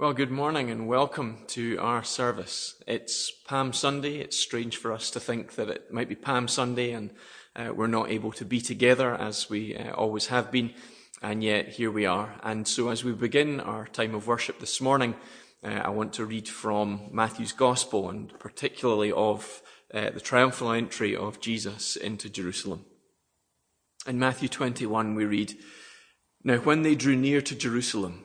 Well, good morning and welcome to our service. It's Palm Sunday. It's strange for us to think that it might be Palm Sunday and uh, we're not able to be together as we uh, always have been. And yet here we are. And so as we begin our time of worship this morning, uh, I want to read from Matthew's Gospel and particularly of uh, the triumphal entry of Jesus into Jerusalem. In Matthew 21, we read, Now when they drew near to Jerusalem,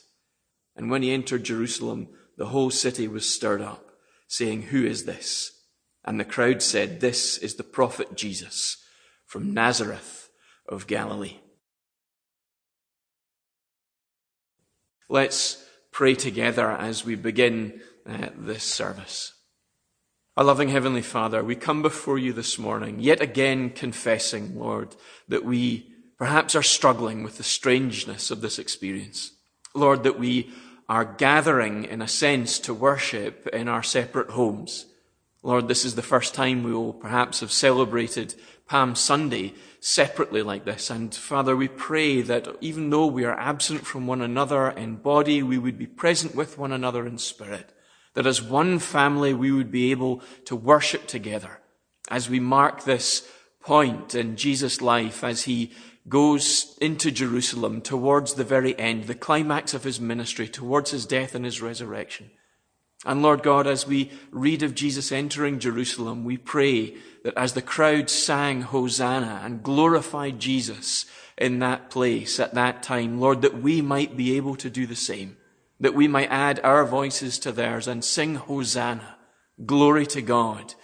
And when he entered Jerusalem, the whole city was stirred up, saying, Who is this? And the crowd said, This is the prophet Jesus from Nazareth of Galilee. Let's pray together as we begin uh, this service. Our loving Heavenly Father, we come before you this morning, yet again confessing, Lord, that we perhaps are struggling with the strangeness of this experience. Lord, that we are gathering, in a sense, to worship in our separate homes. Lord, this is the first time we will perhaps have celebrated Palm Sunday separately like this. And Father, we pray that even though we are absent from one another in body, we would be present with one another in spirit. That as one family, we would be able to worship together as we mark this point in Jesus' life as he goes into Jerusalem towards the very end, the climax of his ministry, towards his death and his resurrection. And Lord God, as we read of Jesus entering Jerusalem, we pray that as the crowd sang Hosanna and glorified Jesus in that place at that time, Lord, that we might be able to do the same, that we might add our voices to theirs and sing Hosanna, glory to God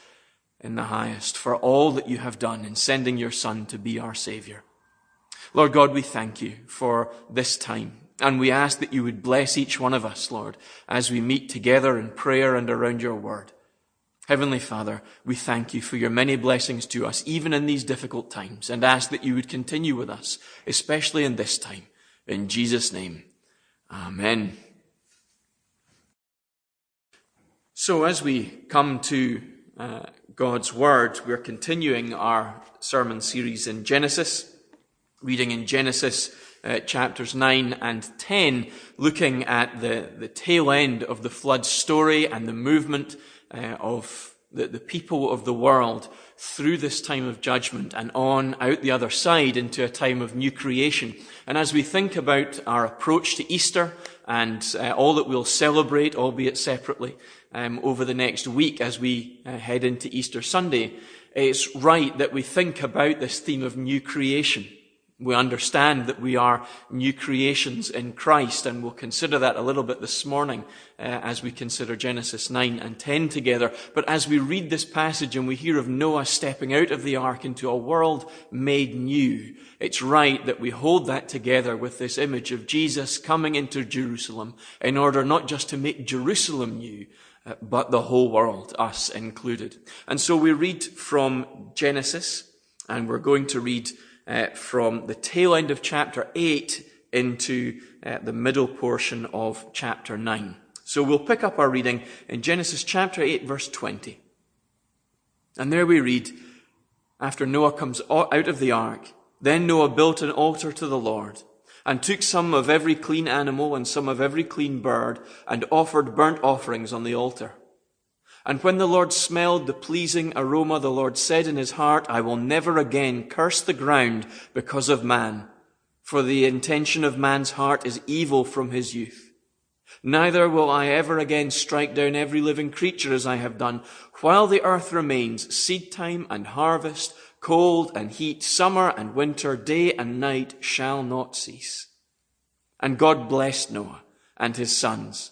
in the highest for all that you have done in sending your Son to be our Savior. Lord God, we thank you for this time. And we ask that you would bless each one of us, Lord, as we meet together in prayer and around your word. Heavenly Father, we thank you for your many blessings to us, even in these difficult times, and ask that you would continue with us, especially in this time. In Jesus' name, Amen. So as we come to uh, God's Word, we're continuing our sermon series in Genesis reading in Genesis uh, chapters 9 and 10, looking at the, the tail end of the flood story and the movement uh, of the, the people of the world through this time of judgment and on out the other side into a time of new creation. And as we think about our approach to Easter and uh, all that we'll celebrate, albeit separately, um, over the next week as we uh, head into Easter Sunday, it's right that we think about this theme of new creation. We understand that we are new creations in Christ, and we'll consider that a little bit this morning uh, as we consider Genesis 9 and 10 together. But as we read this passage and we hear of Noah stepping out of the ark into a world made new, it's right that we hold that together with this image of Jesus coming into Jerusalem in order not just to make Jerusalem new, uh, but the whole world, us included. And so we read from Genesis, and we're going to read uh, from the tail end of chapter 8 into uh, the middle portion of chapter 9. So we'll pick up our reading in Genesis chapter 8 verse 20. And there we read, after Noah comes out of the ark, then Noah built an altar to the Lord and took some of every clean animal and some of every clean bird and offered burnt offerings on the altar. And when the Lord smelled the pleasing aroma, the Lord said in his heart, I will never again curse the ground because of man, for the intention of man's heart is evil from his youth. Neither will I ever again strike down every living creature as I have done. While the earth remains, seed time and harvest, cold and heat, summer and winter, day and night shall not cease. And God blessed Noah and his sons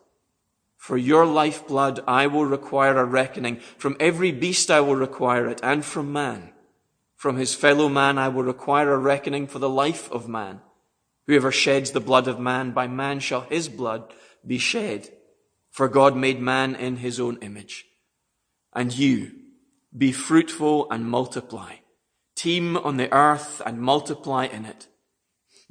For your lifeblood I will require a reckoning. From every beast I will require it, and from man. From his fellow man I will require a reckoning for the life of man. Whoever sheds the blood of man, by man shall his blood be shed. For God made man in his own image. And you, be fruitful and multiply. Teem on the earth and multiply in it.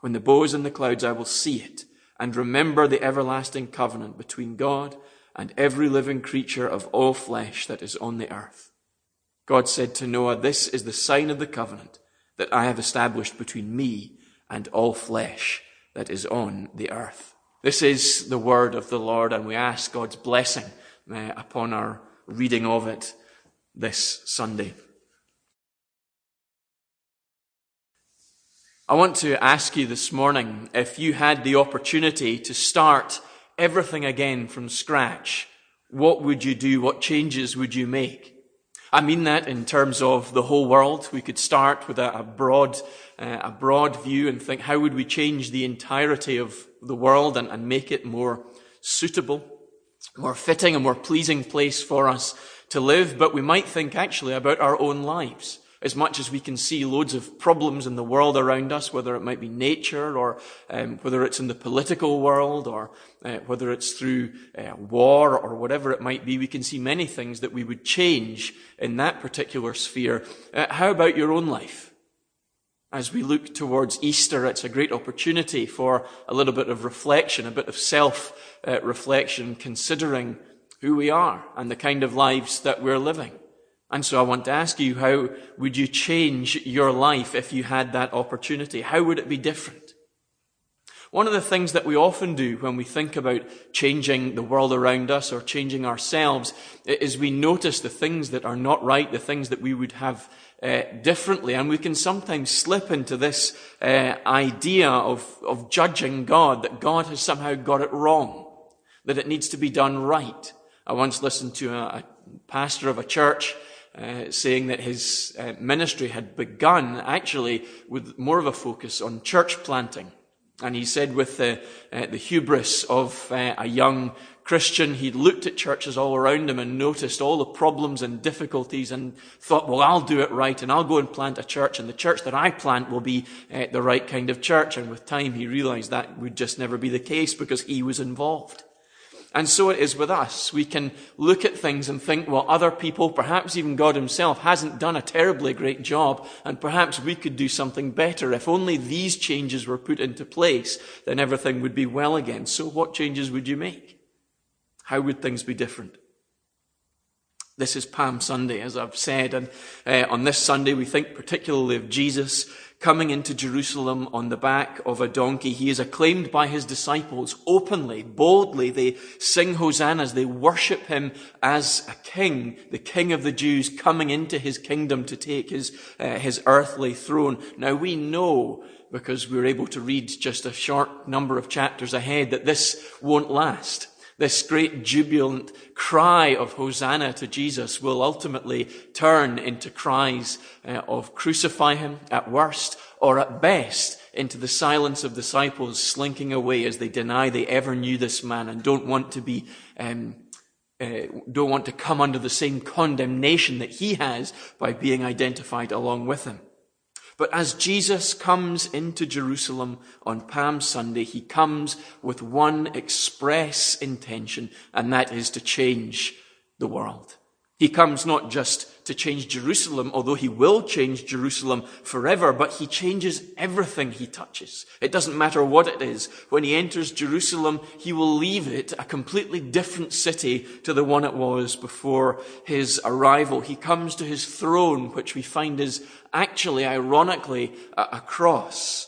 When the bow is in the clouds, I will see it and remember the everlasting covenant between God and every living creature of all flesh that is on the earth. God said to Noah, This is the sign of the covenant that I have established between me and all flesh that is on the earth. This is the word of the Lord, and we ask God's blessing uh, upon our reading of it this Sunday. I want to ask you this morning if you had the opportunity to start everything again from scratch, what would you do? What changes would you make? I mean that in terms of the whole world. We could start with a, broad, uh, a broad view and think, how would we change the entirety of the world and, and make it more suitable, more fitting, a more pleasing place for us to live? But we might think actually about our own lives as much as we can see loads of problems in the world around us, whether it might be nature or um, whether it's in the political world or uh, whether it's through uh, war or whatever it might be, we can see many things that we would change in that particular sphere. Uh, how about your own life? As we look towards Easter, it's a great opportunity for a little bit of reflection, a bit of self-reflection, uh, considering who we are and the kind of lives that we're living. And so I want to ask you, how would you change your life if you had that opportunity? How would it be different? One of the things that we often do when we think about changing the world around us or changing ourselves is we notice the things that are not right, the things that we would have uh, differently, and we can sometimes slip into this uh, idea of, of judging God, that God has somehow got it wrong, that it needs to be done right. I once listened to a, a pastor of a church uh, saying that his uh, ministry had begun actually with more of a focus on church planting. And he said with the, uh, the hubris of uh, a young Christian, he looked at churches all around him and noticed all the problems and difficulties and thought, well, I'll do it right and I'll go and plant a church and the church that I plant will be uh, the right kind of church. And with time, he realized that would just never be the case because he was involved. And so it is with us. We can look at things and think, well, other people, perhaps even God himself, hasn't done a terribly great job, and perhaps we could do something better. If only these changes were put into place, then everything would be well again. So what changes would you make? How would things be different? This is Palm Sunday, as I've said, and uh, on this Sunday we think particularly of Jesus coming into Jerusalem on the back of a donkey. He is acclaimed by his disciples openly, boldly. They sing hosannas. They worship him as a king, the king of the Jews coming into his kingdom to take his, uh, his earthly throne. Now we know because we're able to read just a short number of chapters ahead that this won't last. This great jubilant cry of Hosanna to Jesus will ultimately turn into cries uh, of crucify him at worst, or at best into the silence of disciples slinking away as they deny they ever knew this man and don't want to be, um, uh, don't want to come under the same condemnation that he has by being identified along with him. But as Jesus comes into Jerusalem on Palm Sunday, he comes with one express intention, and that is to change the world. He comes not just to change Jerusalem, although he will change Jerusalem forever, but he changes everything he touches. It doesn't matter what it is. When he enters Jerusalem, he will leave it a completely different city to the one it was before his arrival. He comes to his throne, which we find is actually, ironically, a, cross.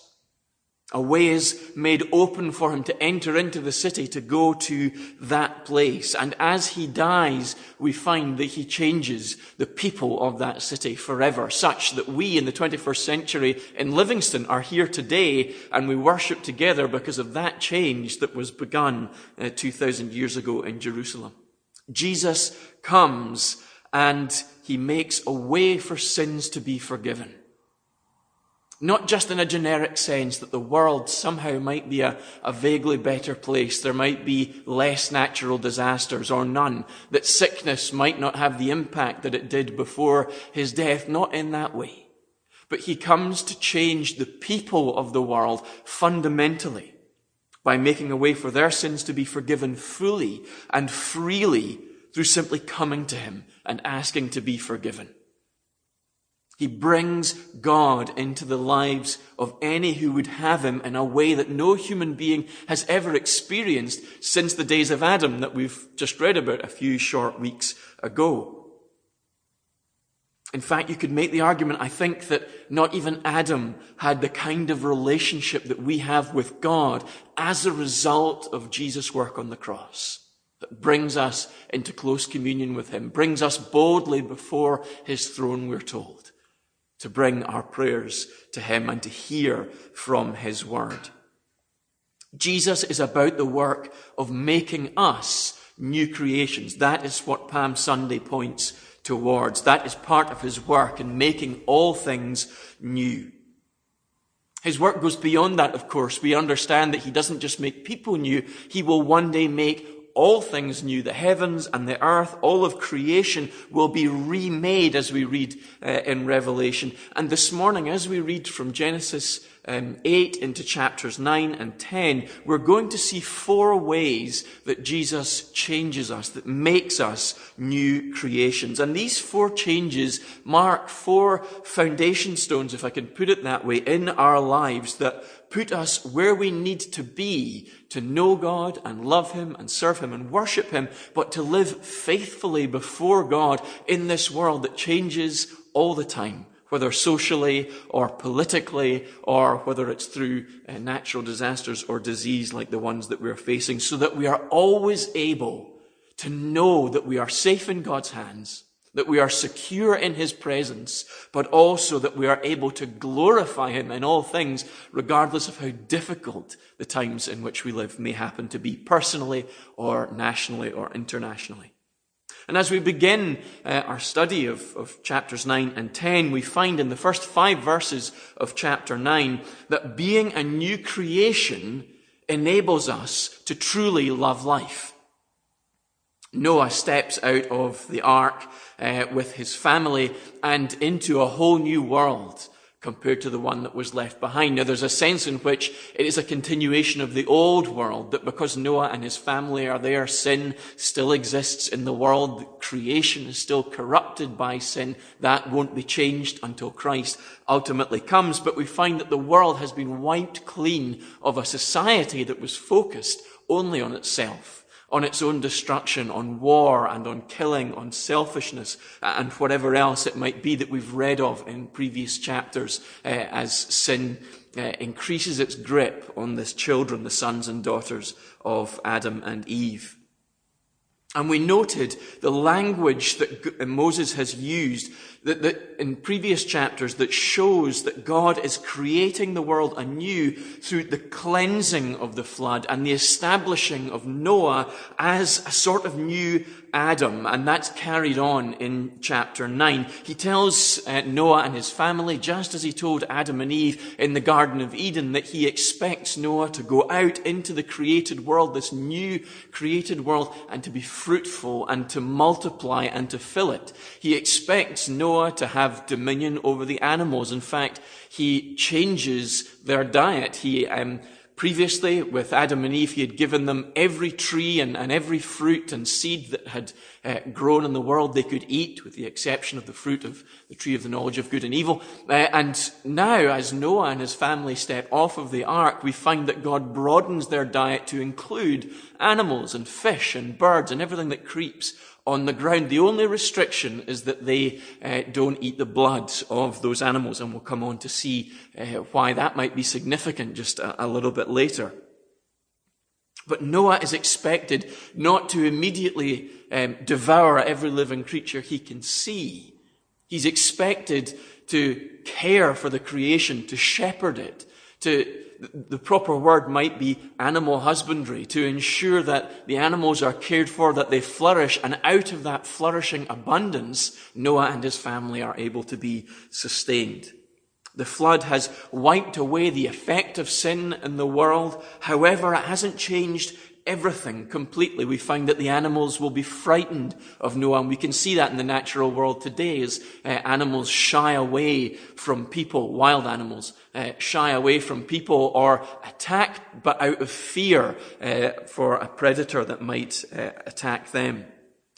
A way is made open for him to enter into the city, to go to that place. And as he dies, we find that he changes the people of that city forever, such that we in the 21st century in Livingston are here today and we worship together because of that change that was begun uh, 2,000 years ago in Jerusalem. Jesus comes and he makes a way for sins to be forgiven. Not just in a generic sense that the world somehow might be a, a, vaguely better place. There might be less natural disasters or none. That sickness might not have the impact that it did before his death. Not in that way. But he comes to change the people of the world fundamentally by making a way for their sins to be forgiven fully and freely through simply coming to him and asking to be forgiven. He brings God into the lives of any who would have him in a way that no human being has ever experienced since the days of Adam that we've just read about a few short weeks ago. In fact, you could make the argument, I think, that not even Adam had the kind of relationship that we have with God as a result of Jesus' work on the cross that brings us into close communion with Him, brings us boldly before His throne, we're told, to bring our prayers to Him and to hear from His Word. Jesus is about the work of making us new creations. That is what Palm Sunday points towards. That is part of His work in making all things new. His work goes beyond that, of course. We understand that he doesn't just make people new, he will one day make all things new. The heavens and the earth, all of creation will be remade as we read uh, in Revelation. And this morning, as we read from Genesis um, 8 into chapters 9 and 10, we're going to see four ways that Jesus changes us, that makes us new creations. And these four changes mark four foundation stones, if I can put it that way, in our lives that put us where we need to be to know God and love Him and serve Him and worship Him, but to live faithfully before God in this world that changes all the time, whether socially or politically or whether it's through uh, natural disasters or disease like the ones that we're facing, so that we are always able to know that we are safe in God's hands that we are secure in his presence, but also that we are able to glorify him in all things, regardless of how difficult the times in which we live may happen to be personally or nationally or internationally. And as we begin uh, our study of, of chapters 9 and 10, we find in the first five verses of chapter 9 that being a new creation enables us to truly love life. Noah steps out of the ark uh, with his family and into a whole new world compared to the one that was left behind. Now there's a sense in which it is a continuation of the old world, that because Noah and his family are there, sin still exists in the world, creation is still corrupted by sin. That won't be changed until Christ ultimately comes. But we find that the world has been wiped clean of a society that was focused only on itself on its own destruction, on war and on killing, on selfishness and whatever else it might be that we've read of in previous chapters uh, as sin uh, increases its grip on the children, the sons and daughters of Adam and Eve. And we noted the language that Moses has used that, that, in previous chapters that shows that God is creating the world anew through the cleansing of the flood and the establishing of Noah as a sort of new Adam, and that's carried on in chapter 9. He tells uh, Noah and his family, just as he told Adam and Eve in the Garden of Eden, that he expects Noah to go out into the created world, this new created world, and to be fruitful and to multiply and to fill it. He expects Noah to have dominion over the animals. In fact, he changes their diet. He um, Previously, with Adam and Eve, he had given them every tree and, and every fruit and seed that had uh, grown in the world they could eat, with the exception of the fruit of the tree of the knowledge of good and evil. Uh, and now, as Noah and his family step off of the ark, we find that God broadens their diet to include animals and fish and birds and everything that creeps on the ground. The only restriction is that they uh, don't eat the blood of those animals, and we'll come on to see uh, why that might be significant just a, a little bit later. But Noah is expected not to immediately um, devour every living creature he can see. He's expected to care for the creation, to shepherd it, to the proper word might be animal husbandry, to ensure that the animals are cared for, that they flourish, and out of that flourishing abundance, Noah and his family are able to be sustained. The flood has wiped away the effect of sin in the world. However, it hasn't changed everything completely. We find that the animals will be frightened of Noah, and we can see that in the natural world today as uh, animals shy away from people, wild animals uh, shy away from people or attack, but out of fear uh, for a predator that might uh, attack them.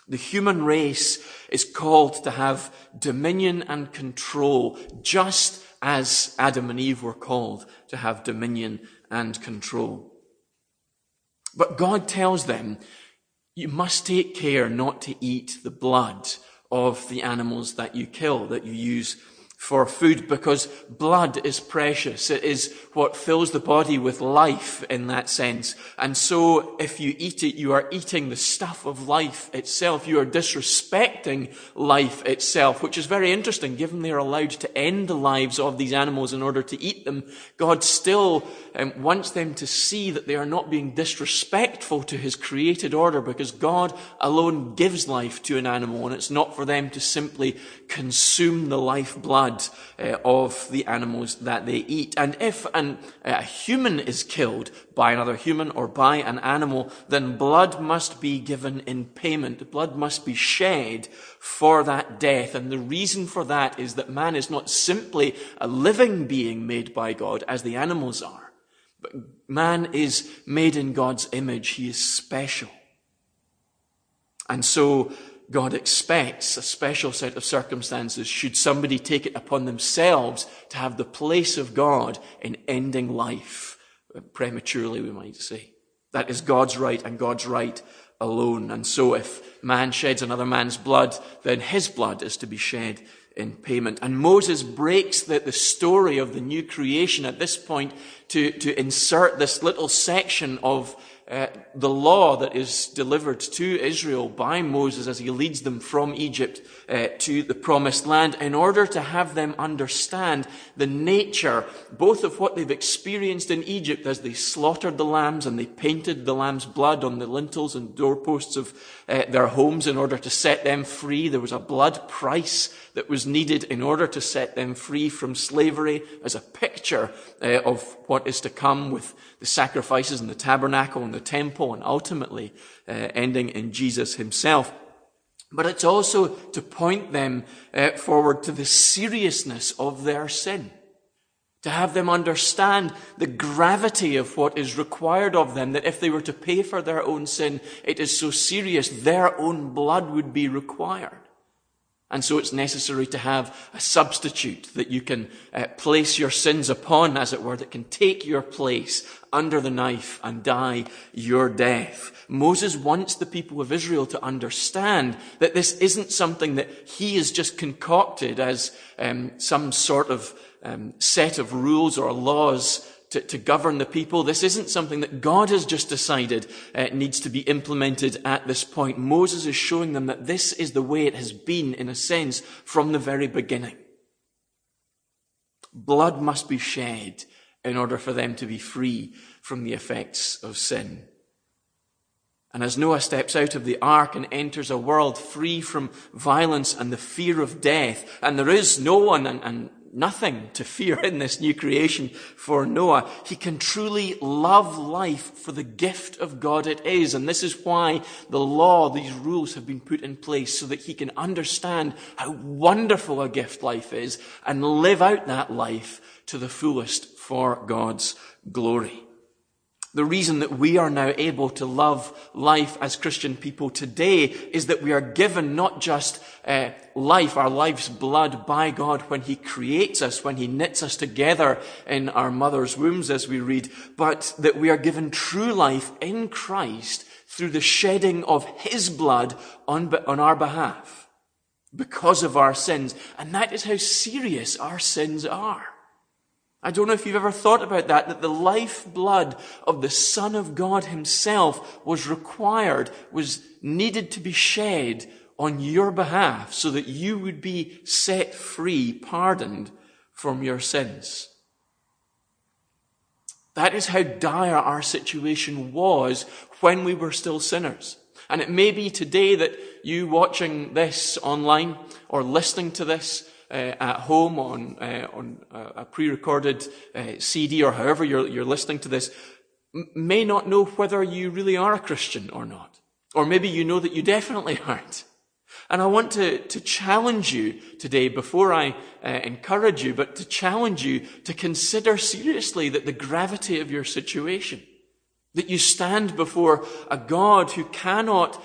The human race is called to have dominion and control, just as Adam and Eve were called to have dominion and control. But God tells them, you must take care not to eat the blood of the animals that you kill, that you use for food because blood is precious. It is what fills the body with life in that sense. And so if you eat it, you are eating the stuff of life itself. You are disrespecting life itself, which is very interesting given they are allowed to end the lives of these animals in order to eat them. God still um, wants them to see that they are not being disrespectful to his created order because God alone gives life to an animal and it's not for them to simply consume the life blood blood uh, of the animals that they eat. And if an, a human is killed by another human or by an animal, then blood must be given in payment. Blood must be shed for that death. And the reason for that is that man is not simply a living being made by God as the animals are. But man is made in God's image. He is special. And so God expects a special set of circumstances should somebody take it upon themselves to have the place of God in ending life prematurely, we might say. That is God's right and God's right alone. And so if man sheds another man's blood, then his blood is to be shed in payment. And Moses breaks the, the story of the new creation at this point to, to insert this little section of uh, the law that is delivered to Israel by Moses as he leads them from Egypt uh, to the promised land in order to have them understand the nature both of what they've experienced in Egypt as they slaughtered the lambs and they painted the lamb's blood on the lintels and doorposts of uh, their homes in order to set them free. There was a blood price that was needed in order to set them free from slavery as a picture uh, of what is to come with the sacrifices in the tabernacle and the temple and ultimately uh, ending in Jesus himself. But it's also to point them uh, forward to the seriousness of their sin. To have them understand the gravity of what is required of them, that if they were to pay for their own sin, it is so serious, their own blood would be required. And so it's necessary to have a substitute that you can uh, place your sins upon, as it were, that can take your place under the knife and die your death. Moses wants the people of Israel to understand that this isn't something that he has just concocted as um, some sort of um, set of rules or laws to, to, govern the people. This isn't something that God has just decided uh, needs to be implemented at this point. Moses is showing them that this is the way it has been, in a sense, from the very beginning. Blood must be shed in order for them to be free from the effects of sin. And as Noah steps out of the ark and enters a world free from violence and the fear of death, and there is no one and, and nothing to fear in this new creation for Noah. He can truly love life for the gift of God it is. And this is why the law, these rules have been put in place so that he can understand how wonderful a gift life is and live out that life to the fullest for God's glory. The reason that we are now able to love life as Christian people today is that we are given not just uh, life, our life's blood by God when He creates us, when He knits us together in our mother's wombs, as we read, but that we are given true life in Christ through the shedding of His blood on, on our behalf because of our sins. And that is how serious our sins are. I don't know if you've ever thought about that, that the lifeblood of the Son of God himself was required, was needed to be shed on your behalf so that you would be set free, pardoned from your sins. That is how dire our situation was when we were still sinners. And it may be today that you watching this online or listening to this at home on, uh, on a pre-recorded uh, CD or however you're, you're listening to this may not know whether you really are a Christian or not. Or maybe you know that you definitely aren't. And I want to, to challenge you today before I uh, encourage you, but to challenge you to consider seriously that the gravity of your situation. That you stand before a God who cannot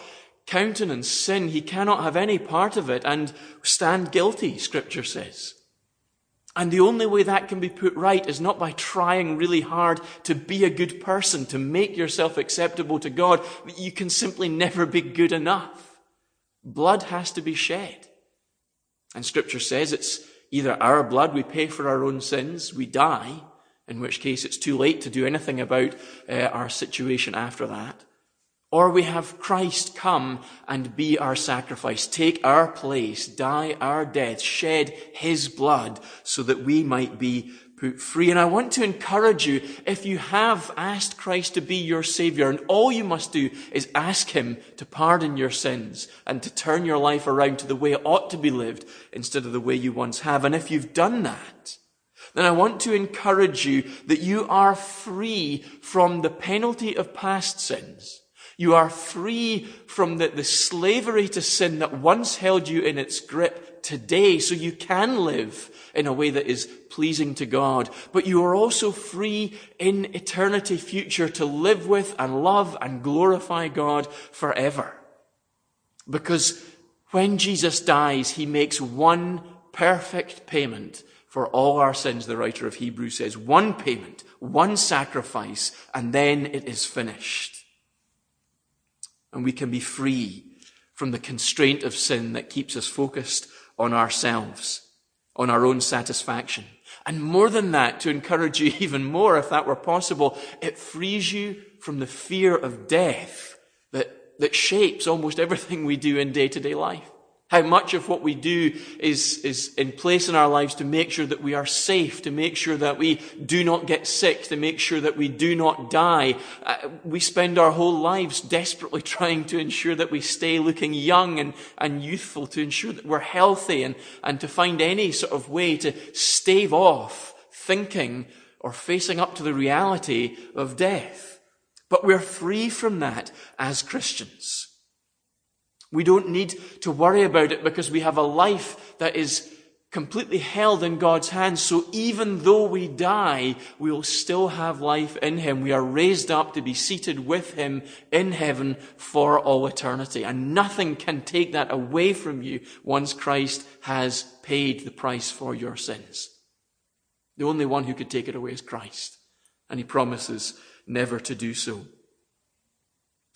countenance sin. He cannot have any part of it and stand guilty, scripture says. And the only way that can be put right is not by trying really hard to be a good person, to make yourself acceptable to God. You can simply never be good enough. Blood has to be shed. And scripture says it's either our blood, we pay for our own sins, we die, in which case it's too late to do anything about uh, our situation after that, or we have Christ come and be our sacrifice, take our place, die our death, shed his blood so that we might be put free. And I want to encourage you, if you have asked Christ to be your savior, and all you must do is ask him to pardon your sins and to turn your life around to the way it ought to be lived instead of the way you once have. And if you've done that, then I want to encourage you that you are free from the penalty of past sins you are free from the, the slavery to sin that once held you in its grip today, so you can live in a way that is pleasing to God. But you are also free in eternity future to live with and love and glorify God forever. Because when Jesus dies, he makes one perfect payment for all our sins, the writer of Hebrews says. One payment, one sacrifice, and then it is finished and we can be free from the constraint of sin that keeps us focused on ourselves, on our own satisfaction. And more than that, to encourage you even more, if that were possible, it frees you from the fear of death that, that shapes almost everything we do in day to day life. How much of what we do is, is in place in our lives to make sure that we are safe, to make sure that we do not get sick, to make sure that we do not die. Uh, we spend our whole lives desperately trying to ensure that we stay looking young and, and youthful, to ensure that we're healthy and, and to find any sort of way to stave off thinking or facing up to the reality of death. But we're free from that as Christians. We don't need to worry about it because we have a life that is completely held in God's hands. So even though we die, we will still have life in Him. We are raised up to be seated with Him in heaven for all eternity. And nothing can take that away from you once Christ has paid the price for your sins. The only one who could take it away is Christ. And He promises never to do so.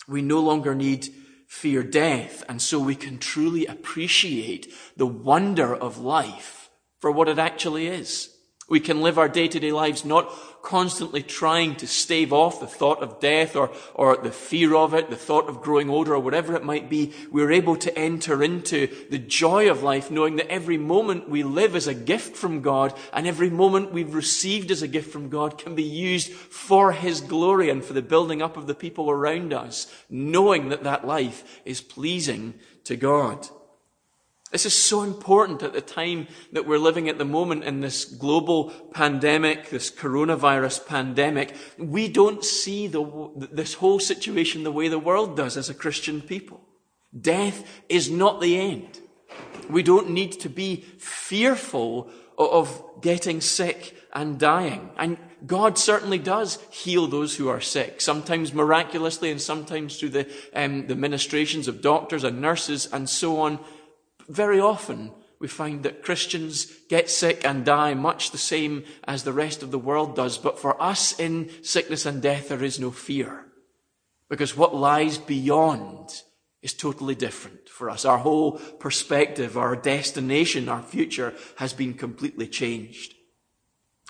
We no longer need fear death, and so we can truly appreciate the wonder of life for what it actually is. We can live our day-to-day lives not constantly trying to stave off the thought of death or, or the fear of it, the thought of growing older or whatever it might be. We're able to enter into the joy of life knowing that every moment we live is a gift from God and every moment we've received as a gift from God can be used for His glory and for the building up of the people around us, knowing that that life is pleasing to God. This is so important at the time that we're living at the moment in this global pandemic, this coronavirus pandemic. We don't see the, this whole situation the way the world does as a Christian people. Death is not the end. We don't need to be fearful of getting sick and dying. And God certainly does heal those who are sick, sometimes miraculously and sometimes through the, um, the ministrations of doctors and nurses and so on. Very often, we find that Christians get sick and die much the same as the rest of the world does. But for us in sickness and death, there is no fear. Because what lies beyond is totally different for us. Our whole perspective, our destination, our future has been completely changed.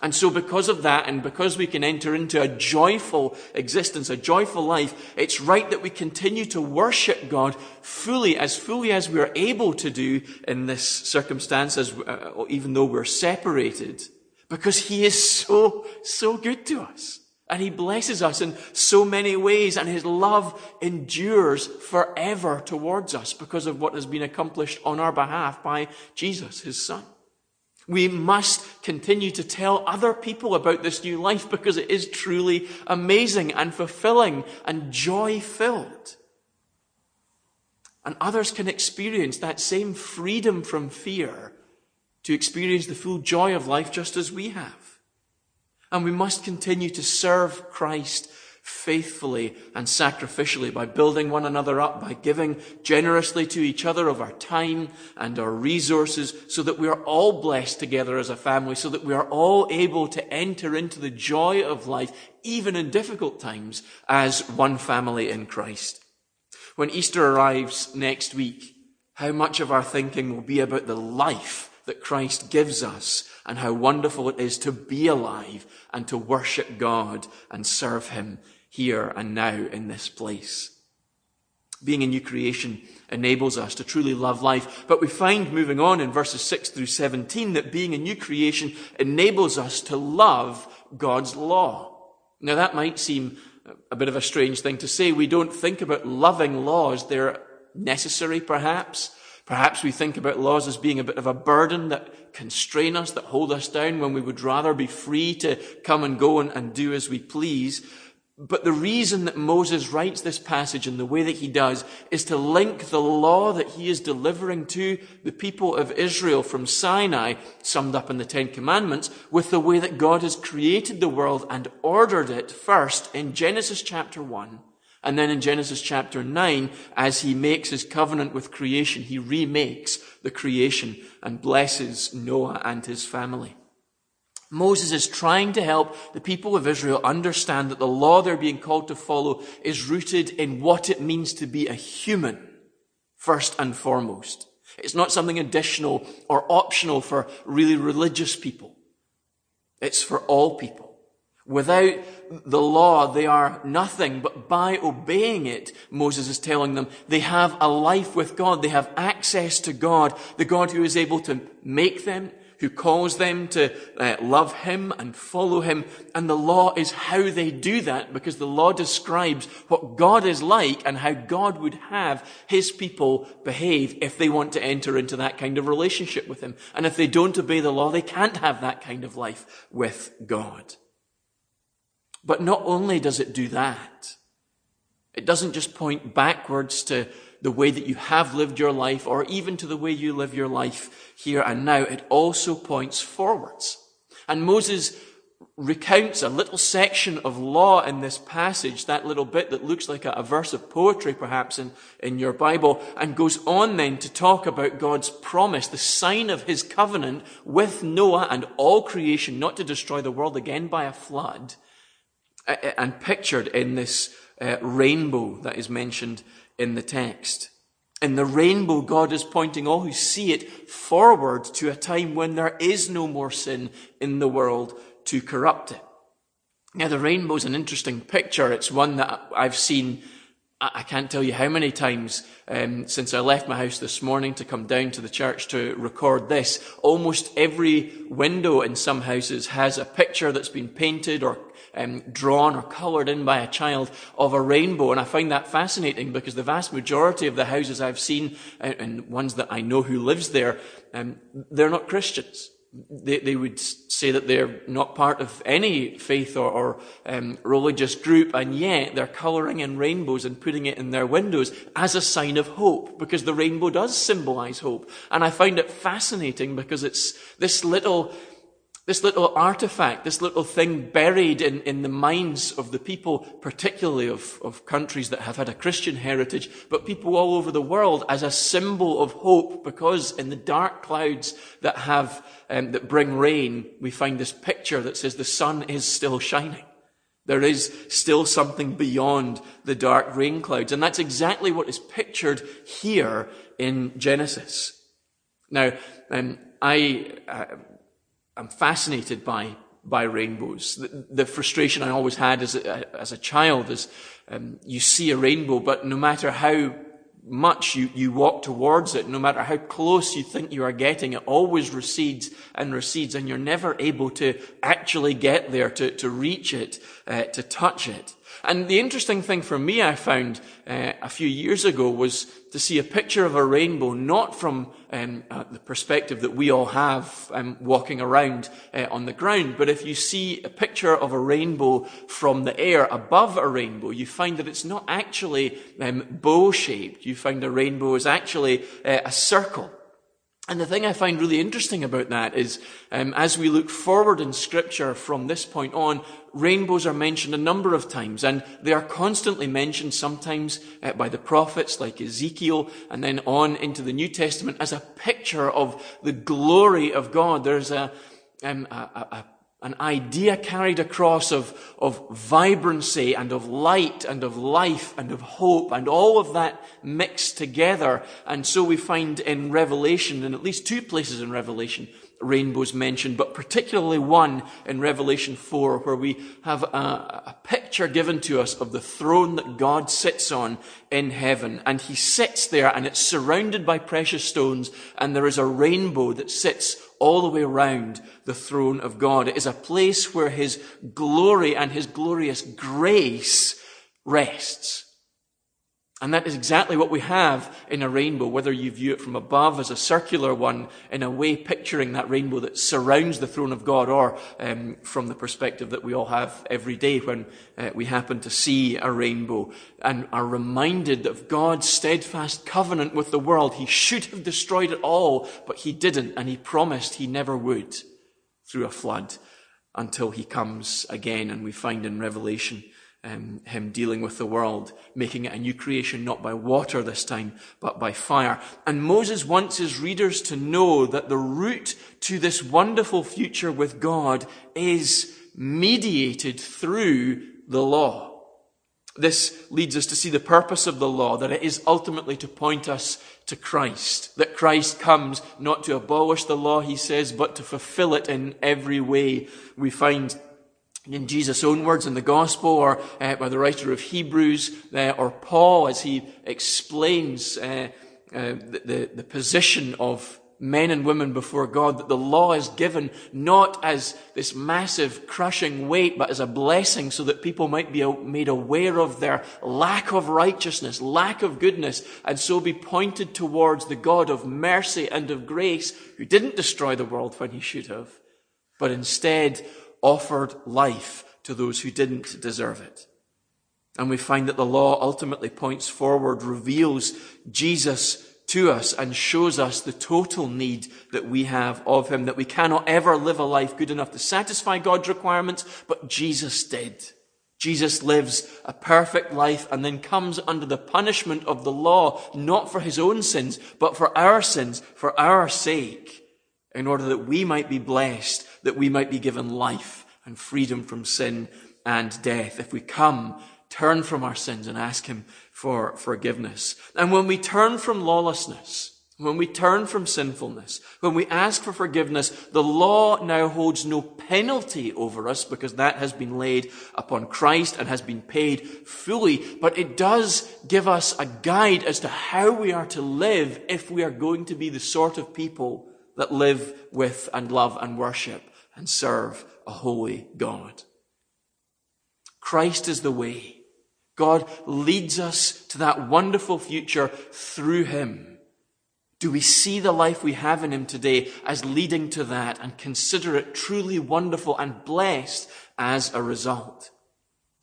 And so because of that, and because we can enter into a joyful existence, a joyful life, it's right that we continue to worship God fully, as fully as we are able to do in this circumstance, as, uh, even though we're separated, because He is so, so good to us. And He blesses us in so many ways, and His love endures forever towards us because of what has been accomplished on our behalf by Jesus, His Son. We must continue to tell other people about this new life because it is truly amazing and fulfilling and joy filled. And others can experience that same freedom from fear to experience the full joy of life just as we have. And we must continue to serve Christ faithfully and sacrificially by building one another up, by giving generously to each other of our time and our resources so that we are all blessed together as a family, so that we are all able to enter into the joy of life, even in difficult times, as one family in Christ. When Easter arrives next week, how much of our thinking will be about the life that Christ gives us and how wonderful it is to be alive and to worship God and serve Him here and now in this place. Being a new creation enables us to truly love life, but we find moving on in verses 6 through 17 that being a new creation enables us to love God's law. Now that might seem a bit of a strange thing to say. We don't think about loving laws. They're necessary, perhaps. Perhaps we think about laws as being a bit of a burden that constrain us, that hold us down when we would rather be free to come and go and, and do as we please. But the reason that Moses writes this passage in the way that he does is to link the law that he is delivering to the people of Israel from Sinai, summed up in the Ten Commandments, with the way that God has created the world and ordered it first in Genesis chapter 1 and then in Genesis chapter 9, as he makes his covenant with creation, he remakes the creation and blesses Noah and his family. Moses is trying to help the people of Israel understand that the law they're being called to follow is rooted in what it means to be a human, first and foremost. It's not something additional or optional for really religious people. It's for all people. Without the law, they are nothing, but by obeying it, Moses is telling them, they have a life with God. They have access to God, the God who is able to make them, who calls them to uh, love Him and follow Him. And the law is how they do that because the law describes what God is like and how God would have His people behave if they want to enter into that kind of relationship with Him. And if they don't obey the law, they can't have that kind of life with God. But not only does it do that, it doesn't just point backwards to the way that you have lived your life or even to the way you live your life here and now. It also points forwards. And Moses recounts a little section of law in this passage, that little bit that looks like a, a, verse of poetry perhaps in, in your Bible, and goes on then to talk about God's promise, the sign of his covenant with Noah and all creation not to destroy the world again by a flood, and pictured in this uh, rainbow that is mentioned in the text. In the rainbow, God is pointing all who see it forward to a time when there is no more sin in the world to corrupt it. Now, the rainbow is an interesting picture. It's one that I've seen, I can't tell you how many times um, since I left my house this morning to come down to the church to record this. Almost every window in some houses has a picture that's been painted or um, drawn or coloured in by a child of a rainbow. And I find that fascinating because the vast majority of the houses I've seen, uh, and ones that I know who lives there, um, they're not Christians they, they would say that they're not part of any faith or, or um, religious group, and yet they're colouring in rainbows and putting it in their windows as a sign of hope, because the rainbow does symbolise hope. And I find it fascinating because it's this little this little artifact, this little thing buried in, in the minds of the people, particularly of, of countries that have had a Christian heritage, but people all over the world as a symbol of hope, because in the dark clouds that have, um, that bring rain, we find this picture that says the sun is still shining. There is still something beyond the dark rain clouds. And that's exactly what is pictured here in Genesis. Now, um, I, uh, I'm fascinated by by rainbows. The, the, frustration I always had as a, as a child is um, you see a rainbow, but no matter how much you, you walk towards it, no matter how close you think you are getting, it always recedes and recedes, and you're never able to actually get there, to, to reach it, uh, to touch it. And the interesting thing for me I found uh, a few years ago was to see a picture of a rainbow, not from um, uh, the perspective that we all have um, walking around uh, on the ground, but if you see a picture of a rainbow from the air above a rainbow, you find that it's not actually um, bow-shaped. You find a rainbow is actually uh, a circle. And the thing I find really interesting about that is, um, as we look forward in scripture from this point on, rainbows are mentioned a number of times, and they are constantly mentioned sometimes uh, by the prophets like Ezekiel, and then on into the New Testament as a picture of the glory of God. There's a, um, a, a, an idea carried across of, of vibrancy and of light and of life and of hope and all of that mixed together. And so we find in Revelation, in at least two places in Revelation, rainbows mentioned, but particularly one in Revelation 4 where we have a, a, picture given to us of the throne that God sits on in heaven. And he sits there and it's surrounded by precious stones and there is a rainbow that sits all the way around the throne of God. It is a place where his glory and his glorious grace rests. And that is exactly what we have in a rainbow, whether you view it from above as a circular one, in a way picturing that rainbow that surrounds the throne of God, or um, from the perspective that we all have every day when uh, we happen to see a rainbow and are reminded of God's steadfast covenant with the world. He should have destroyed it all, but he didn't, and he promised he never would through a flood until he comes again. And we find in Revelation um, him dealing with the world, making it a new creation, not by water this time, but by fire. And Moses wants his readers to know that the route to this wonderful future with God is mediated through the law. This leads us to see the purpose of the law, that it is ultimately to point us to Christ. That Christ comes not to abolish the law, he says, but to fulfill it in every way. We find in Jesus' own words in the gospel or uh, by the writer of Hebrews uh, or Paul as he explains uh, uh the, the position of men and women before God that the law is given not as this massive crushing weight, but as a blessing so that people might be made aware of their lack of righteousness, lack of goodness, and so be pointed towards the God of mercy and of grace who didn't destroy the world when he should have, but instead offered life to those who didn't deserve it. And we find that the law ultimately points forward, reveals Jesus to us and shows us the total need that we have of Him, that we cannot ever live a life good enough to satisfy God's requirements, but Jesus did. Jesus lives a perfect life and then comes under the punishment of the law, not for his own sins, but for our sins, for our sake, in order that we might be blessed, that we might be given life and freedom from sin and death. If we come, turn from our sins and ask him for forgiveness. And when we turn from lawlessness, when we turn from sinfulness, when we ask for forgiveness, the law now holds no penalty over us because that has been laid upon Christ and has been paid fully. But it does give us a guide as to how we are to live if we are going to be the sort of people that live with and love and worship and serve a holy God. Christ is the way. God leads us to that wonderful future through Him. Do we see the life we have in Him today as leading to that and consider it truly wonderful and blessed as a result?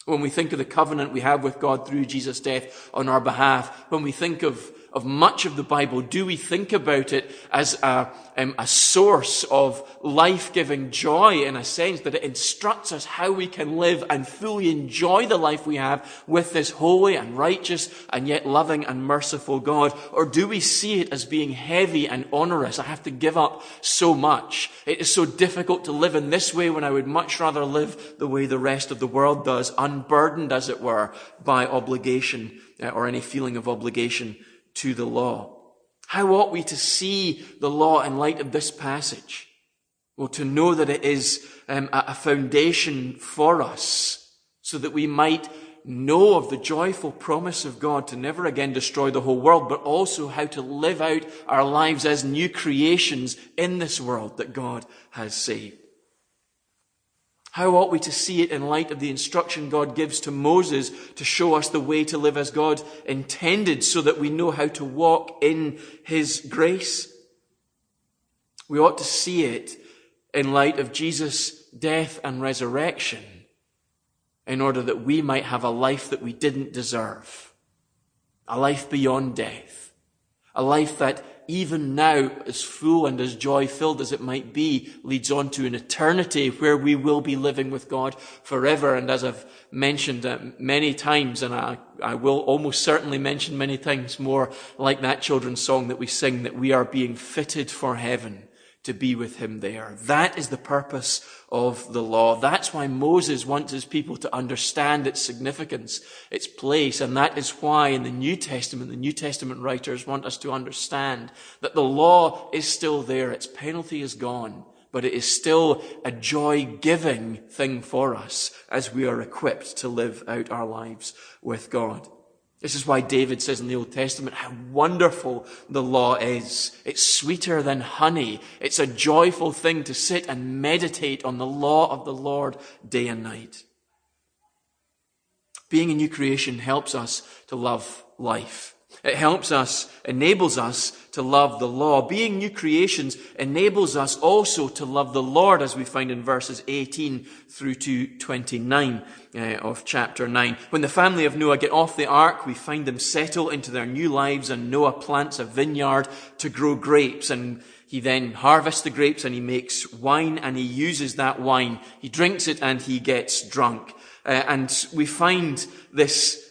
When we think of the covenant we have with God through Jesus' death on our behalf, when we think of of much of the Bible, do we think about it as a, um, a source of life-giving joy in a sense that it instructs us how we can live and fully enjoy the life we have with this holy and righteous and yet loving and merciful God? Or do we see it as being heavy and onerous? I have to give up so much. It is so difficult to live in this way when I would much rather live the way the rest of the world does, unburdened as it were by obligation uh, or any feeling of obligation to the law. How ought we to see the law in light of this passage? Well, to know that it is um, a foundation for us so that we might know of the joyful promise of God to never again destroy the whole world, but also how to live out our lives as new creations in this world that God has saved. How ought we to see it in light of the instruction God gives to Moses to show us the way to live as God intended so that we know how to walk in His grace? We ought to see it in light of Jesus' death and resurrection in order that we might have a life that we didn't deserve. A life beyond death. A life that even now, as full and as joy filled as it might be, leads on to an eternity where we will be living with God forever. And as I've mentioned uh, many times, and I, I will almost certainly mention many times more, like that children's song that we sing, that we are being fitted for heaven to be with him there. That is the purpose of the law. That's why Moses wants his people to understand its significance, its place, and that is why in the New Testament, the New Testament writers want us to understand that the law is still there, its penalty is gone, but it is still a joy-giving thing for us as we are equipped to live out our lives with God. This is why David says in the Old Testament how wonderful the law is. It's sweeter than honey. It's a joyful thing to sit and meditate on the law of the Lord day and night. Being a new creation helps us to love life. It helps us, enables us to love the law. Being new creations enables us also to love the Lord, as we find in verses 18 through to 29 uh, of chapter 9. When the family of Noah get off the ark, we find them settle into their new lives, and Noah plants a vineyard to grow grapes, and he then harvests the grapes and he makes wine and he uses that wine. He drinks it and he gets drunk. Uh, and we find this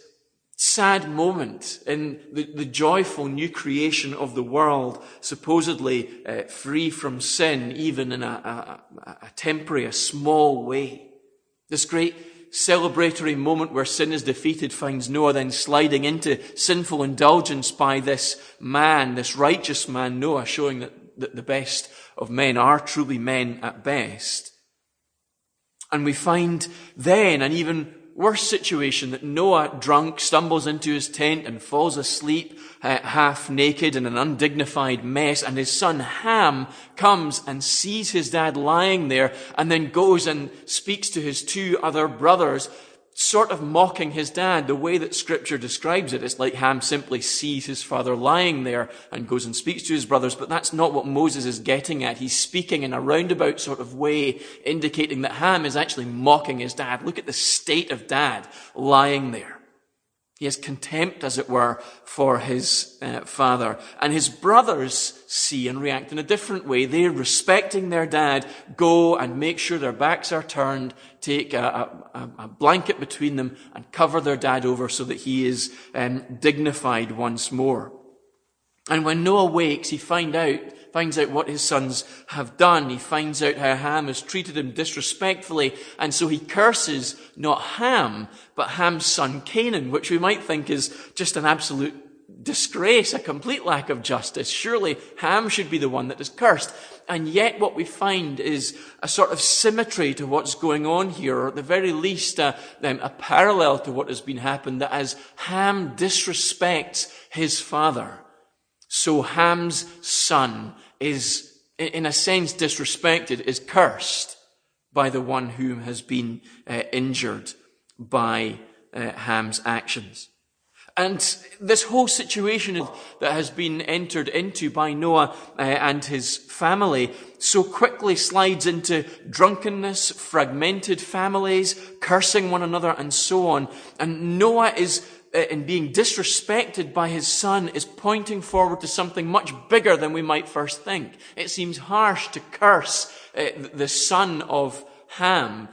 sad moment in the, the joyful new creation of the world, supposedly uh, free from sin, even in a, a, a temporary, a small way. This great celebratory moment where sin is defeated finds Noah then sliding into sinful indulgence by this man, this righteous man, Noah, showing that, that the best of men are truly men at best. And we find then, and even worse situation that Noah, drunk, stumbles into his tent and falls asleep uh, half naked in an undignified mess, and his son Ham comes and sees his dad lying there, and then goes and speaks to his two other brothers sort of mocking his dad. The way that scripture describes it, it's like Ham simply sees his father lying there and goes and speaks to his brothers, but that's not what Moses is getting at. He's speaking in a roundabout sort of way, indicating that Ham is actually mocking his dad. Look at the state of dad lying there. He has contempt, as it were, for his uh, father. And his brothers see and react in a different way. They're respecting their dad, go and make sure their backs are turned, take a, a, a blanket between them and cover their dad over so that he is um, dignified once more. And when Noah wakes, he find out, finds out what his sons have done. He finds out how Ham has treated him disrespectfully. And so he curses not Ham, but Ham's son Canaan, which we might think is just an absolute disgrace, a complete lack of justice. Surely Ham should be the one that is cursed. And yet what we find is a sort of symmetry to what's going on here, or at the very least a, um, a parallel to what has been happened, that as Ham disrespects his father, so Ham's son is, in a sense, disrespected, is cursed by the one whom has been uh, injured by uh, Ham's actions. And this whole situation that has been entered into by Noah uh, and his family so quickly slides into drunkenness, fragmented families, cursing one another, and so on. And Noah is uh, in being disrespected by his son is pointing forward to something much bigger than we might first think. It seems harsh to curse uh, the son of Ham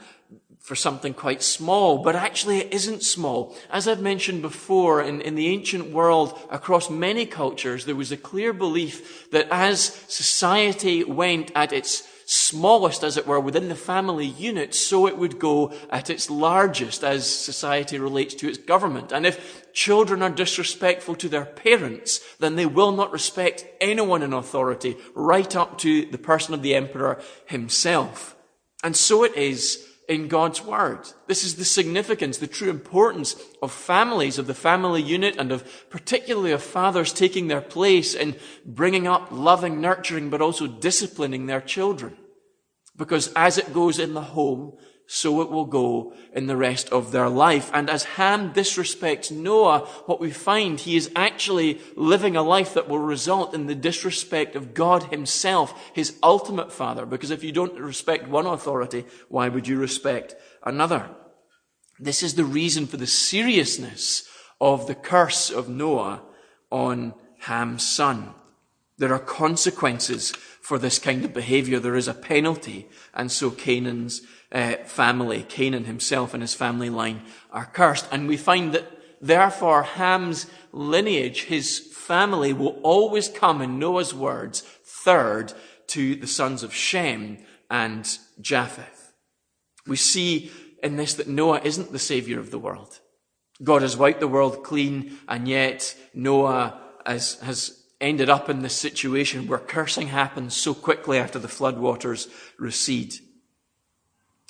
for something quite small, but actually it isn't small. As I've mentioned before, in, in the ancient world, across many cultures, there was a clear belief that as society went at its smallest, as it were, within the family unit, so it would go at its largest as society relates to its government. And if children are disrespectful to their parents, then they will not respect anyone in authority, right up to the person of the emperor himself. And so it is in God's Word. This is the significance, the true importance of families, of the family unit, and of particularly of fathers taking their place in bringing up, loving, nurturing, but also disciplining their children. Because as it goes in the home, so it will go in the rest of their life. And as Ham disrespects Noah, what we find, he is actually living a life that will result in the disrespect of God himself, his ultimate father. Because if you don't respect one authority, why would you respect another? This is the reason for the seriousness of the curse of Noah on Ham's son. There are consequences for this kind of behavior. There is a penalty. And so Canaan's uh, family, Canaan himself and his family line are cursed. And we find that therefore Ham's lineage, his family will always come in Noah's words third to the sons of Shem and Japheth. We see in this that Noah isn't the savior of the world. God has wiped the world clean and yet Noah has, has ended up in this situation where cursing happens so quickly after the floodwaters recede.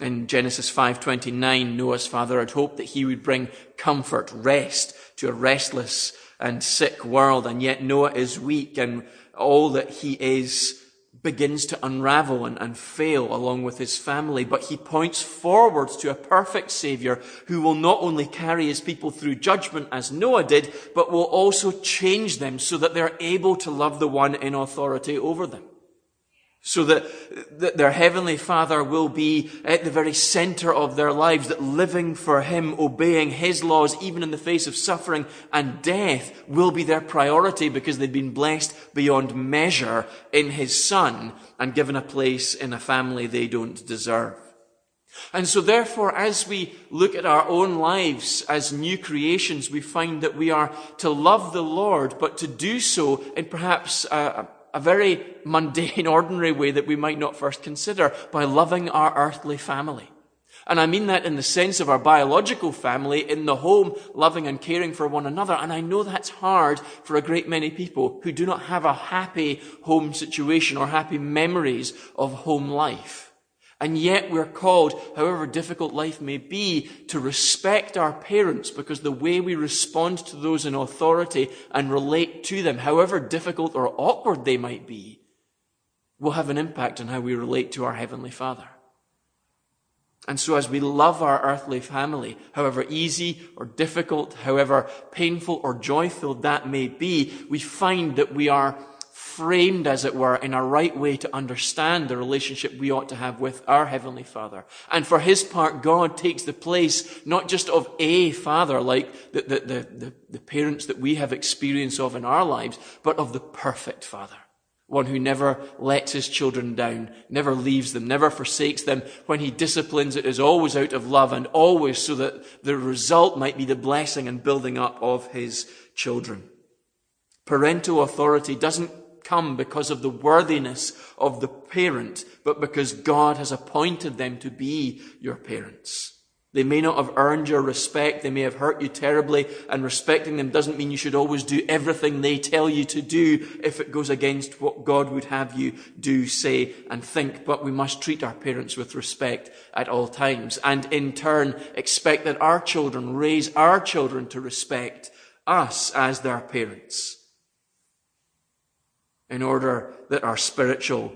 In Genesis 5:29, Noah's father had hoped that he would bring comfort, rest to a restless and sick world, and yet Noah is weak and all that he is begins to unravel and, and fail along with his family, but he points forwards to a perfect savior who will not only carry his people through judgment as Noah did, but will also change them so that they're able to love the one in authority over them so that, their heavenly father will be at the very center of their lives, that living for him, obeying his laws, even in the face of suffering and death, will be their priority because they've been blessed beyond measure in his son and given a place in a family they don't deserve. And so therefore, as we look at our own lives as new creations, we find that we are to love the Lord, but to do so in perhaps a, a very mundane, ordinary way that we might not first consider by loving our earthly family. And I mean that in the sense of our biological family in the home, loving and caring for one another. And I know that's hard for a great many people who do not have a happy home situation or happy memories of home life. And yet we're called, however difficult life may be, to respect our parents because the way we respond to those in authority and relate to them, however difficult or awkward they might be, will have an impact on how we relate to our Heavenly Father. And so as we love our earthly family, however easy or difficult, however painful or joyful that may be, we find that we are framed, as it were, in a right way to understand the relationship we ought to have with our Heavenly Father. And for His part, God takes the place not just of a father, like the, the, the, the, parents that we have experience of in our lives, but of the perfect Father. One who never lets his children down, never leaves them, never forsakes them. When he disciplines, it is always out of love and always so that the result might be the blessing and building up of his children. Parental authority doesn't come because of the worthiness of the parent, but because God has appointed them to be your parents. They may not have earned your respect. They may have hurt you terribly. And respecting them doesn't mean you should always do everything they tell you to do if it goes against what God would have you do, say, and think. But we must treat our parents with respect at all times. And in turn, expect that our children raise our children to respect us as their parents. In order that our spiritual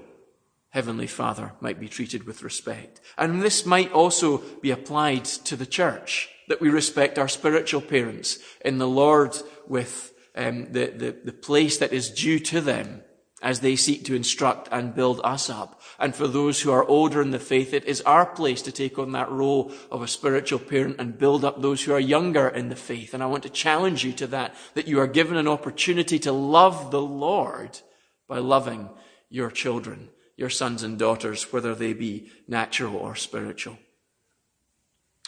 Heavenly Father might be treated with respect. And this might also be applied to the church, that we respect our spiritual parents in the Lord with um, the, the, the place that is due to them as they seek to instruct and build us up. And for those who are older in the faith, it is our place to take on that role of a spiritual parent and build up those who are younger in the faith. And I want to challenge you to that, that you are given an opportunity to love the Lord by loving your children your sons and daughters, whether they be natural or spiritual.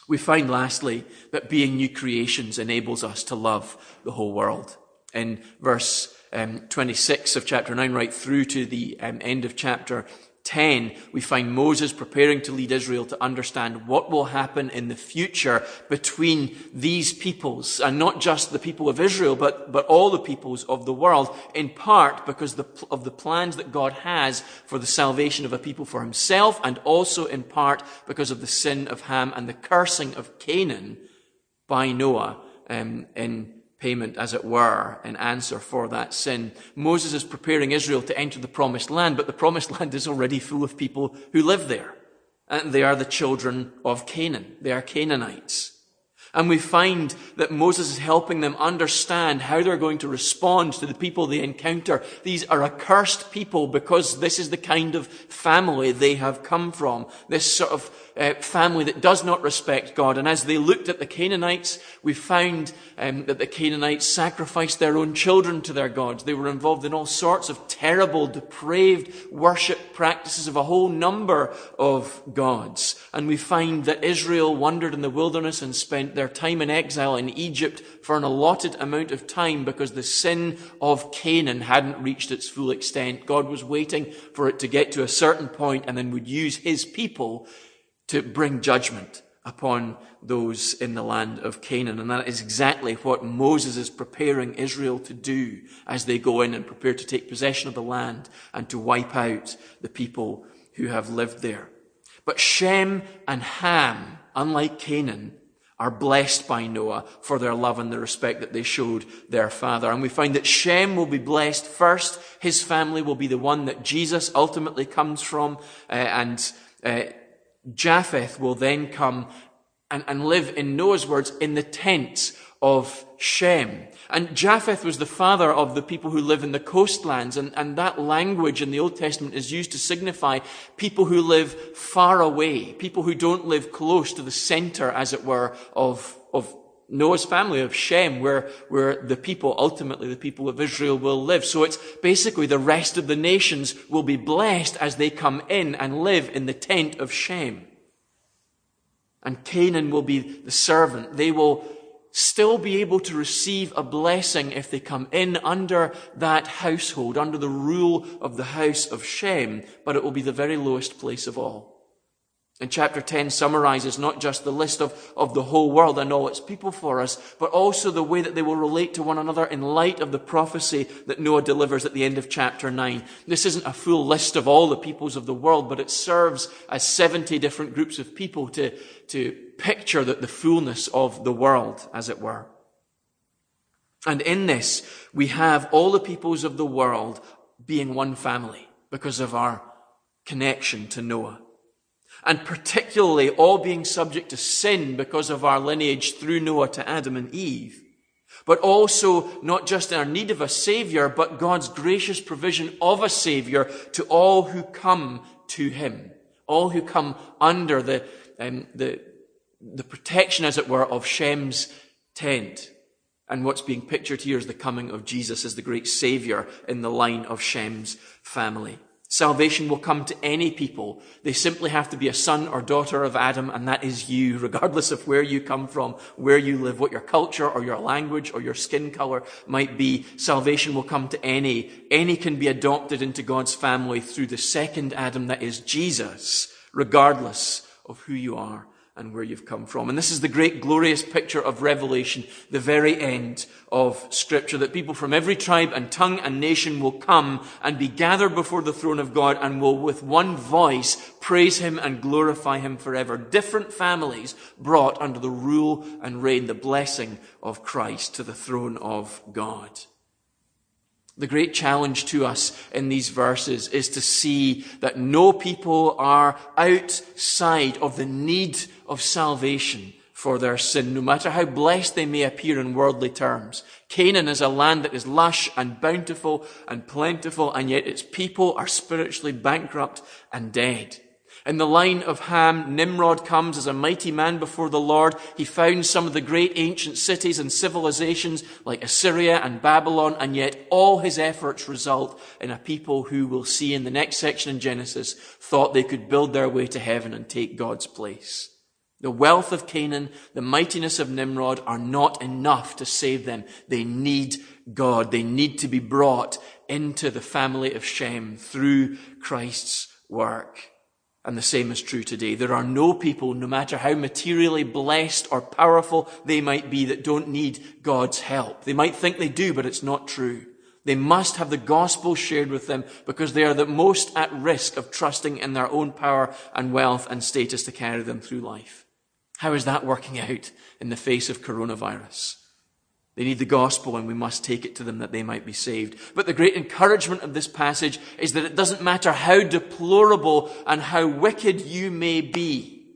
We find lastly that being new creations enables us to love the whole world. In verse um, 26 of chapter 9 right through to the um, end of chapter 10, we find Moses preparing to lead Israel to understand what will happen in the future between these peoples, and not just the people of Israel, but, but all the peoples of the world, in part because the, of the plans that God has for the salvation of a people for himself, and also in part because of the sin of Ham and the cursing of Canaan by Noah um, in payment, as it were, in answer for that sin. Moses is preparing Israel to enter the promised land, but the promised land is already full of people who live there. And they are the children of Canaan. They are Canaanites. And we find that Moses is helping them understand how they're going to respond to the people they encounter. These are accursed people because this is the kind of family they have come from. This sort of uh, family that does not respect God. And as they looked at the Canaanites, we found um, that the Canaanites sacrificed their own children to their gods. They were involved in all sorts of terrible, depraved worship practices of a whole number of gods. And we find that Israel wandered in the wilderness and spent their time in exile in Egypt for an allotted amount of time because the sin of Canaan hadn't reached its full extent. God was waiting for it to get to a certain point and then would use his people to bring judgment upon those in the land of Canaan. And that is exactly what Moses is preparing Israel to do as they go in and prepare to take possession of the land and to wipe out the people who have lived there. But Shem and Ham, unlike Canaan, are blessed by Noah for their love and the respect that they showed their father. And we find that Shem will be blessed first. His family will be the one that Jesus ultimately comes from. Uh, and uh, Japheth will then come and, and live, in Noah's words, in the tents of Shem. And Japheth was the father of the people who live in the coastlands, and, and that language in the Old Testament is used to signify people who live far away, people who don't live close to the center, as it were, of, of Noah's family, of Shem, where, where the people, ultimately the people of Israel will live. So it's basically the rest of the nations will be blessed as they come in and live in the tent of Shem. And Canaan will be the servant. They will still be able to receive a blessing if they come in under that household, under the rule of the house of Shem, but it will be the very lowest place of all. And chapter 10 summarizes not just the list of, of the whole world and all its people for us, but also the way that they will relate to one another in light of the prophecy that Noah delivers at the end of chapter 9. This isn't a full list of all the peoples of the world, but it serves as 70 different groups of people to, to picture the, the fullness of the world, as it were. And in this, we have all the peoples of the world being one family because of our connection to Noah and particularly all being subject to sin because of our lineage through Noah to Adam and Eve. but also not just our need of a Savior, but God's gracious provision of a Savior to all who come to Him, all who come under the, um, the, the protection, as it were, of Shem's tent. And what's being pictured here is the coming of Jesus as the great Savior in the line of Shem's family. Salvation will come to any people. They simply have to be a son or daughter of Adam, and that is you, regardless of where you come from, where you live, what your culture or your language or your skin color might be. Salvation will come to any. Any can be adopted into God's family through the second Adam, that is Jesus, regardless of who you are and where you've come from. And this is the great glorious picture of Revelation, the very end of scripture, that people from every tribe and tongue and nation will come and be gathered before the throne of God and will with one voice praise him and glorify him forever. Different families brought under the rule and reign, the blessing of Christ to the throne of God. The great challenge to us in these verses is to see that no people are outside of the need of salvation for their sin, no matter how blessed they may appear in worldly terms. Canaan is a land that is lush and bountiful and plentiful, and yet its people are spiritually bankrupt and dead. In the line of Ham, Nimrod comes as a mighty man before the Lord. He founds some of the great ancient cities and civilizations like Assyria and Babylon, and yet all his efforts result in a people who we'll see in the next section in Genesis thought they could build their way to heaven and take God's place. The wealth of Canaan, the mightiness of Nimrod are not enough to save them. They need God. They need to be brought into the family of Shem through Christ's work. And the same is true today. There are no people, no matter how materially blessed or powerful they might be, that don't need God's help. They might think they do, but it's not true. They must have the gospel shared with them because they are the most at risk of trusting in their own power and wealth and status to carry them through life. How is that working out in the face of coronavirus? They need the gospel and we must take it to them that they might be saved. But the great encouragement of this passage is that it doesn't matter how deplorable and how wicked you may be.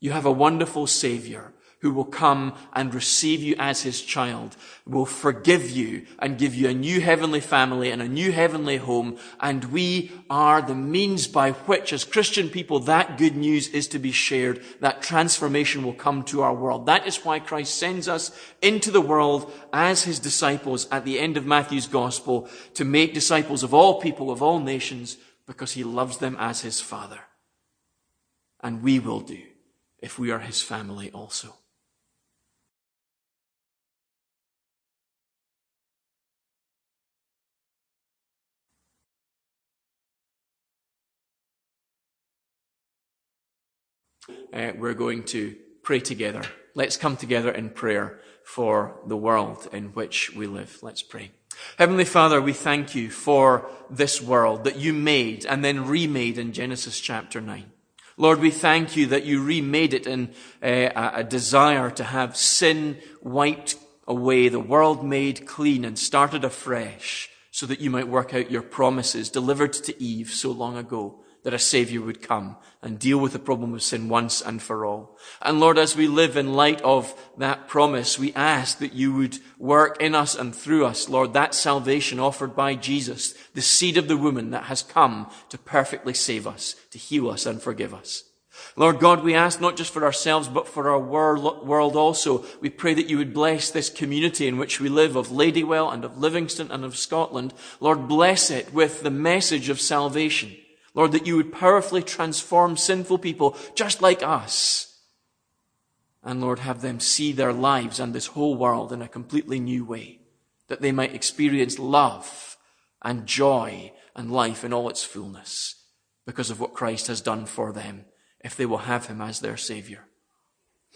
You have a wonderful savior who will come and receive you as his child, will forgive you and give you a new heavenly family and a new heavenly home. And we are the means by which, as Christian people, that good news is to be shared. That transformation will come to our world. That is why Christ sends us into the world as his disciples at the end of Matthew's gospel to make disciples of all people, of all nations, because he loves them as his father. And we will do if we are his family also. Uh, we're going to pray together. Let's come together in prayer for the world in which we live. Let's pray. Heavenly Father, we thank you for this world that you made and then remade in Genesis chapter 9. Lord, we thank you that you remade it in uh, a desire to have sin wiped away, the world made clean and started afresh so that you might work out your promises delivered to Eve so long ago that a Savior would come and deal with the problem of sin once and for all. And Lord, as we live in light of that promise, we ask that you would work in us and through us, Lord, that salvation offered by Jesus, the seed of the woman that has come to perfectly save us, to heal us and forgive us. Lord God, we ask not just for ourselves, but for our world also. We pray that you would bless this community in which we live of Ladywell and of Livingston and of Scotland. Lord, bless it with the message of salvation. Lord, that you would powerfully transform sinful people just like us. And Lord, have them see their lives and this whole world in a completely new way, that they might experience love and joy and life in all its fullness because of what Christ has done for them if they will have him as their savior.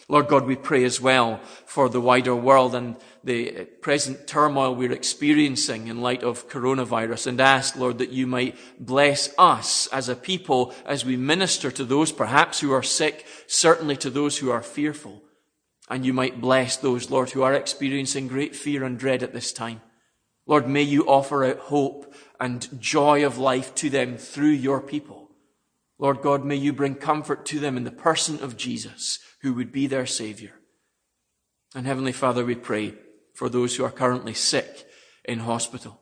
Lord God, we pray as well for the wider world and the present turmoil we're experiencing in light of coronavirus and ask, Lord, that you might bless us as a people as we minister to those perhaps who are sick, certainly to those who are fearful. And you might bless those, Lord, who are experiencing great fear and dread at this time. Lord, may you offer out hope and joy of life to them through your people. Lord God, may you bring comfort to them in the person of Jesus who would be their Savior. And Heavenly Father, we pray for those who are currently sick in hospital.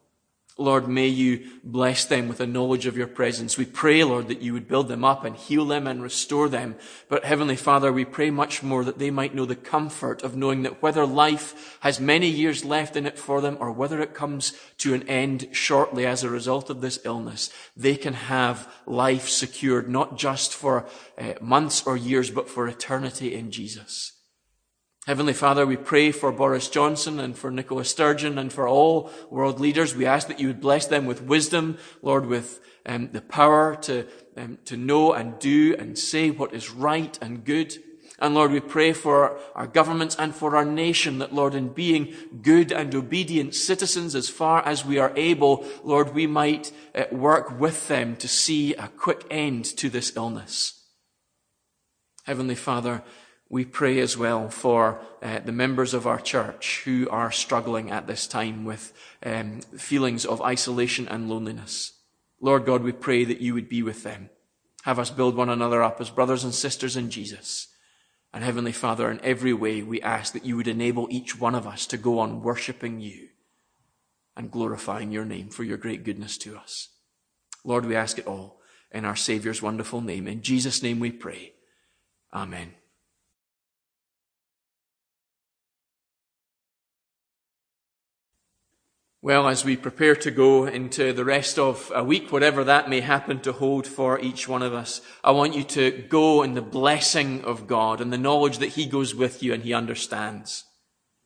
Lord, may you bless them with a knowledge of your presence. We pray, Lord, that you would build them up and heal them and restore them. But Heavenly Father, we pray much more that they might know the comfort of knowing that whether life has many years left in it for them or whether it comes to an end shortly as a result of this illness, they can have life secured not just for uh, months or years, but for eternity in Jesus. Heavenly Father, we pray for Boris Johnson and for Nicola Sturgeon and for all world leaders. We ask that you would bless them with wisdom, Lord, with um, the power to, um, to know and do and say what is right and good. And Lord, we pray for our governments and for our nation that, Lord, in being good and obedient citizens as far as we are able, Lord, we might uh, work with them to see a quick end to this illness. Heavenly Father, we pray as well for uh, the members of our church who are struggling at this time with um, feelings of isolation and loneliness. Lord God, we pray that you would be with them. Have us build one another up as brothers and sisters in Jesus. And Heavenly Father, in every way, we ask that you would enable each one of us to go on worshipping you and glorifying your name for your great goodness to us. Lord, we ask it all in our Saviour's wonderful name. In Jesus' name we pray. Amen. Well, as we prepare to go into the rest of a week, whatever that may happen to hold for each one of us, I want you to go in the blessing of God and the knowledge that He goes with you and He understands.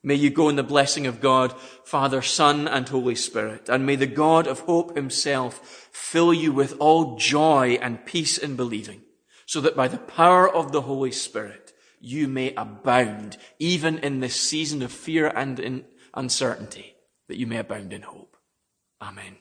May you go in the blessing of God, Father, Son, and Holy Spirit. And may the God of hope Himself fill you with all joy and peace in believing, so that by the power of the Holy Spirit, you may abound, even in this season of fear and in uncertainty that you may abound in hope. Amen.